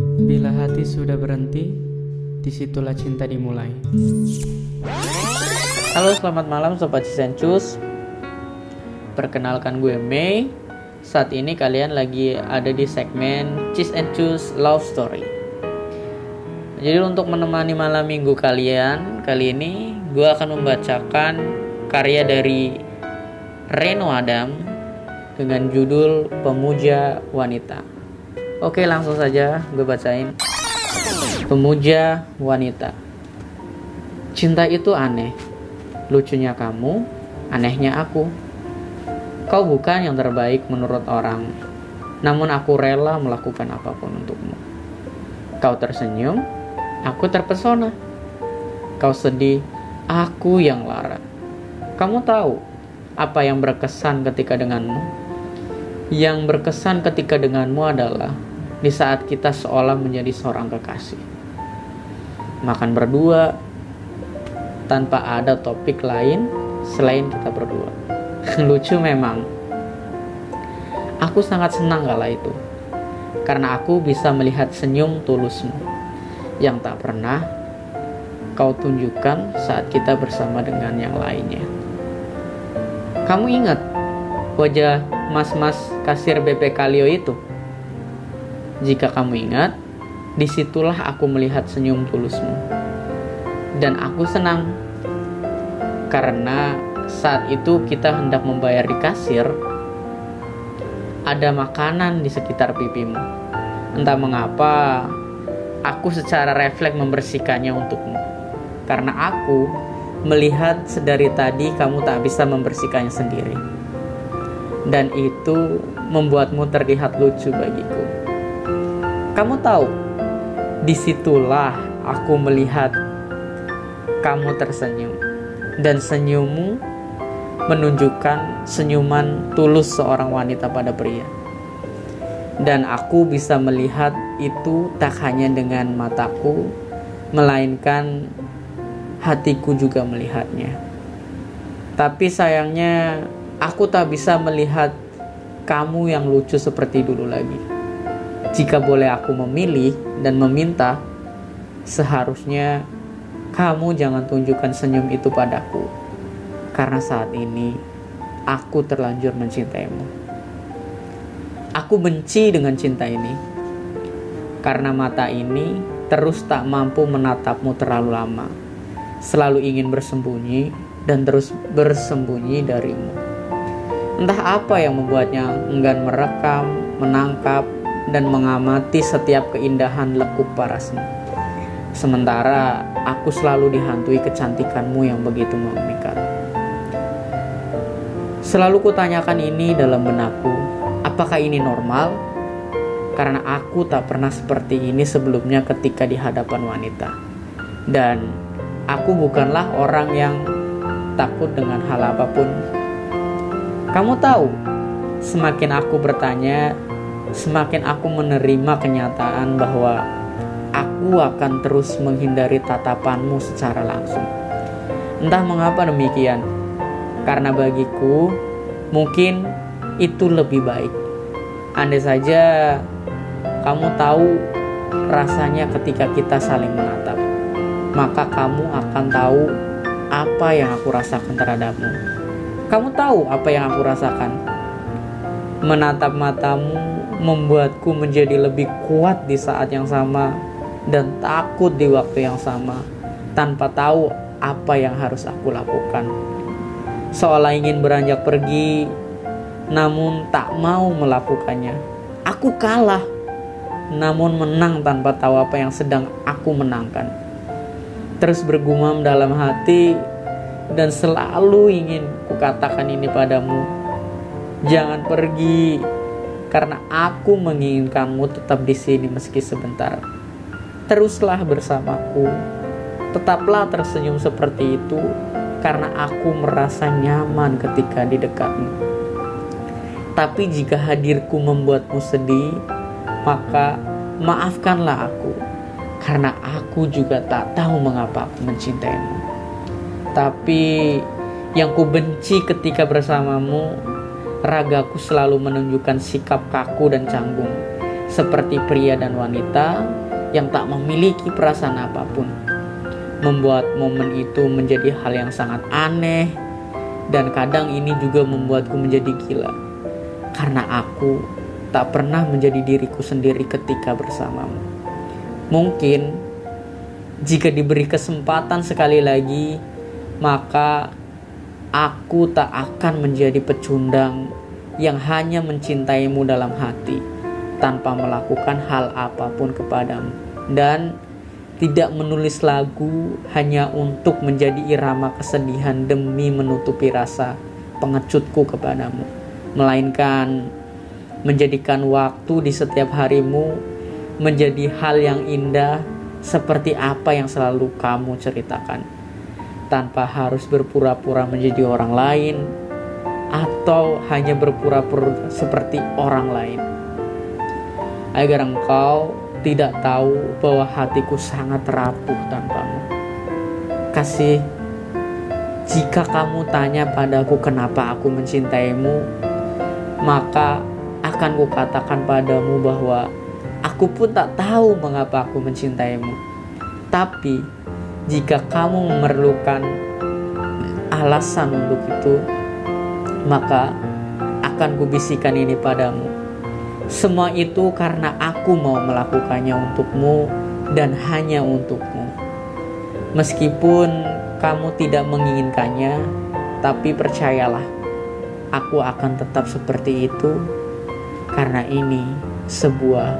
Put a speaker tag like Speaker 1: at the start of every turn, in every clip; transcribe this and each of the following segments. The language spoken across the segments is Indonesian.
Speaker 1: Bila hati sudah berhenti, di situlah cinta dimulai.
Speaker 2: Halo, selamat malam Sobat Cisencus. Perkenalkan gue Mei. Saat ini kalian lagi ada di segmen Cheese and Choose Love Story. Jadi untuk menemani malam minggu kalian, kali ini gue akan membacakan karya dari Reno Adam dengan judul Pemuja Wanita. Oke, langsung saja gue bacain. Pemuja Wanita. Cinta itu aneh. Lucunya kamu, anehnya aku. Kau bukan yang terbaik menurut orang, namun aku rela melakukan apa pun untukmu. Kau tersenyum, aku terpesona. Kau sedih, aku yang lara. Kamu tahu apa yang berkesan ketika denganmu? Yang berkesan ketika denganmu adalah di saat kita seolah menjadi seorang kekasih. Makan berdua tanpa ada topik lain selain kita berdua. Lucu memang. Aku sangat senang kala itu. Karena aku bisa melihat senyum tulusmu yang tak pernah kau tunjukkan saat kita bersama dengan yang lainnya. Kamu ingat wajah mas-mas kasir BP Kalio itu? Jika kamu ingat, di situlah aku melihat senyum tulusmu. Dan aku senang karena saat itu kita hendak membayar di kasir, ada makanan di sekitar pipimu. Entah mengapa, aku secara refleks membersihkannya untukmu. Karena aku melihat sedari tadi kamu tak bisa membersihkannya sendiri. Dan itu membuatmu terlihat lucu bagiku. Kamu tahu, di situlah aku melihat kamu tersenyum. Dan senyummu menunjukkan senyuman tulus seorang wanita pada pria. Dan aku bisa melihat itu tak hanya dengan mataku, melainkan hatiku juga melihatnya. Tapi sayangnya, aku tak bisa melihat kamu yang lucu seperti dulu lagi. Jika boleh aku memilih dan meminta, seharusnya kamu jangan tunjukkan senyum itu padaku. Karena saat ini aku terlanjur mencintaimu. Aku benci dengan cinta ini. Karena mata ini terus tak mampu menatapmu terlalu lama selalu ingin bersembunyi dan terus bersembunyi darimu. Entah apa yang membuatnya enggan merekam, menangkap, dan mengamati setiap keindahan lekuk parasmu. Sementara aku selalu dihantui kecantikanmu yang begitu memikat. Selalu kutanyakan ini dalam benakku, apakah ini normal? Karena aku tak pernah seperti ini sebelumnya ketika di hadapan wanita. Dan aku bukanlah orang yang takut dengan hal apa pun. Kamu tahu, semakin aku bertanya, semakin aku menerima kenyataan bahwa aku akan terus menghindari tatapanmu secara langsung. Entah mengapa demikian, karena bagiku mungkin itu lebih baik. Andai saja kamu tahu rasanya ketika kita saling menatap maka kamu akan tahu apa yang aku rasakan terhadapmu. Kamu tahu apa yang aku rasakan? Menatap matamu membuatku menjadi lebih kuat di saat yang sama dan takut di waktu yang sama tanpa tahu apa yang harus aku lakukan. Seolah ingin beranjak pergi namun tak mau melakukannya. Aku kalah namun menang tanpa tahu apa yang sedang aku menangkan terus bergumam dalam hati dan selalu ingin kukatakan ini padamu. Jangan pergi karena aku menginginkanmu tetap di sini meski sebentar. Teruslah bersamaku. Tetaplah tersenyum seperti itu karena aku merasa nyaman ketika di dekatmu. Tapi jika hadirku membuatmu sedih, maka maafkanlah aku karena aku juga tak tahu mengapa aku mencintaimu. Tapi yang ku benci ketika bersamamu, ragaku selalu menunjukkan sikap kaku dan canggung, seperti pria dan wanita yang tak memiliki perasaan apa pun. Membuat momen itu menjadi hal yang sangat aneh dan kadang ini juga membuatku menjadi gila. Karena aku tak pernah menjadi diriku sendiri ketika bersamamu. Mungkin jika diberi kesempatan sekali lagi, maka aku tak akan menjadi pecundang yang hanya mencintaimu dalam hati tanpa melakukan hal apa pun kepadamu. Dan tidak menulis lagu hanya untuk menjadi irama kesedihan demi menutupi rasa pengecutku kepadamu melainkan menjadikan waktu di setiap harimu menjadi hal yang indah seperti apa yang selalu kamu ceritakan tanpa harus berpura-pura menjadi orang lain atau hanya berpura-pura seperti orang lain agar engkau tidak tahu bahwa hatiku sangat rapuh tanpamu. Kasih, jika kamu tanya padaku kenapa aku mencintaimu, maka akan kukatakan padamu bahwa aku pun tak tahu mengapa aku mencintaimu. Tapi jika kamu memerlukan alasan untuk itu, maka akan kubisikan ini padamu semua itu karena aku mau melakukannya untukmu dan hanya untukmu. Meskipun kamu tidak menginginkannya, tapi percayalah, aku akan tetap seperti itu karena ini sebuah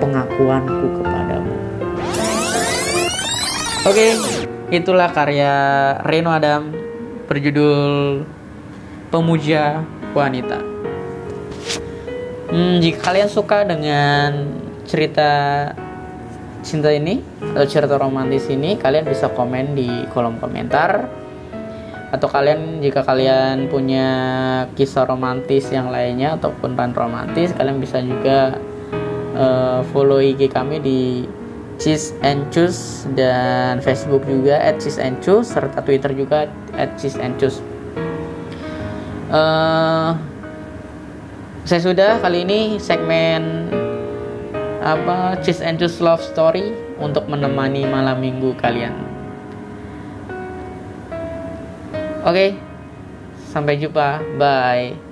Speaker 2: pengakuanku kepadamu. Oke, itulah karya Reno Adam berjudul Pemuja Wanita. Hmm, jika kalian suka dengan cerita cinta ini atau cerita romantis ini, kalian bisa komen di kolom komentar. Atau kalian jika kalian punya kisah romantis yang lainnya ataupun ran romantis, kalian bisa juga uh, follow IG kami di Cheese and Choose dan Facebook juga at Cheese and Choose serta Twitter juga at Cheese and Choose. Uh, saya sudah kali ini segmen apa Cheese and Juice Love Story untuk menemani malam minggu kalian. Oke, sampai jumpa, bye.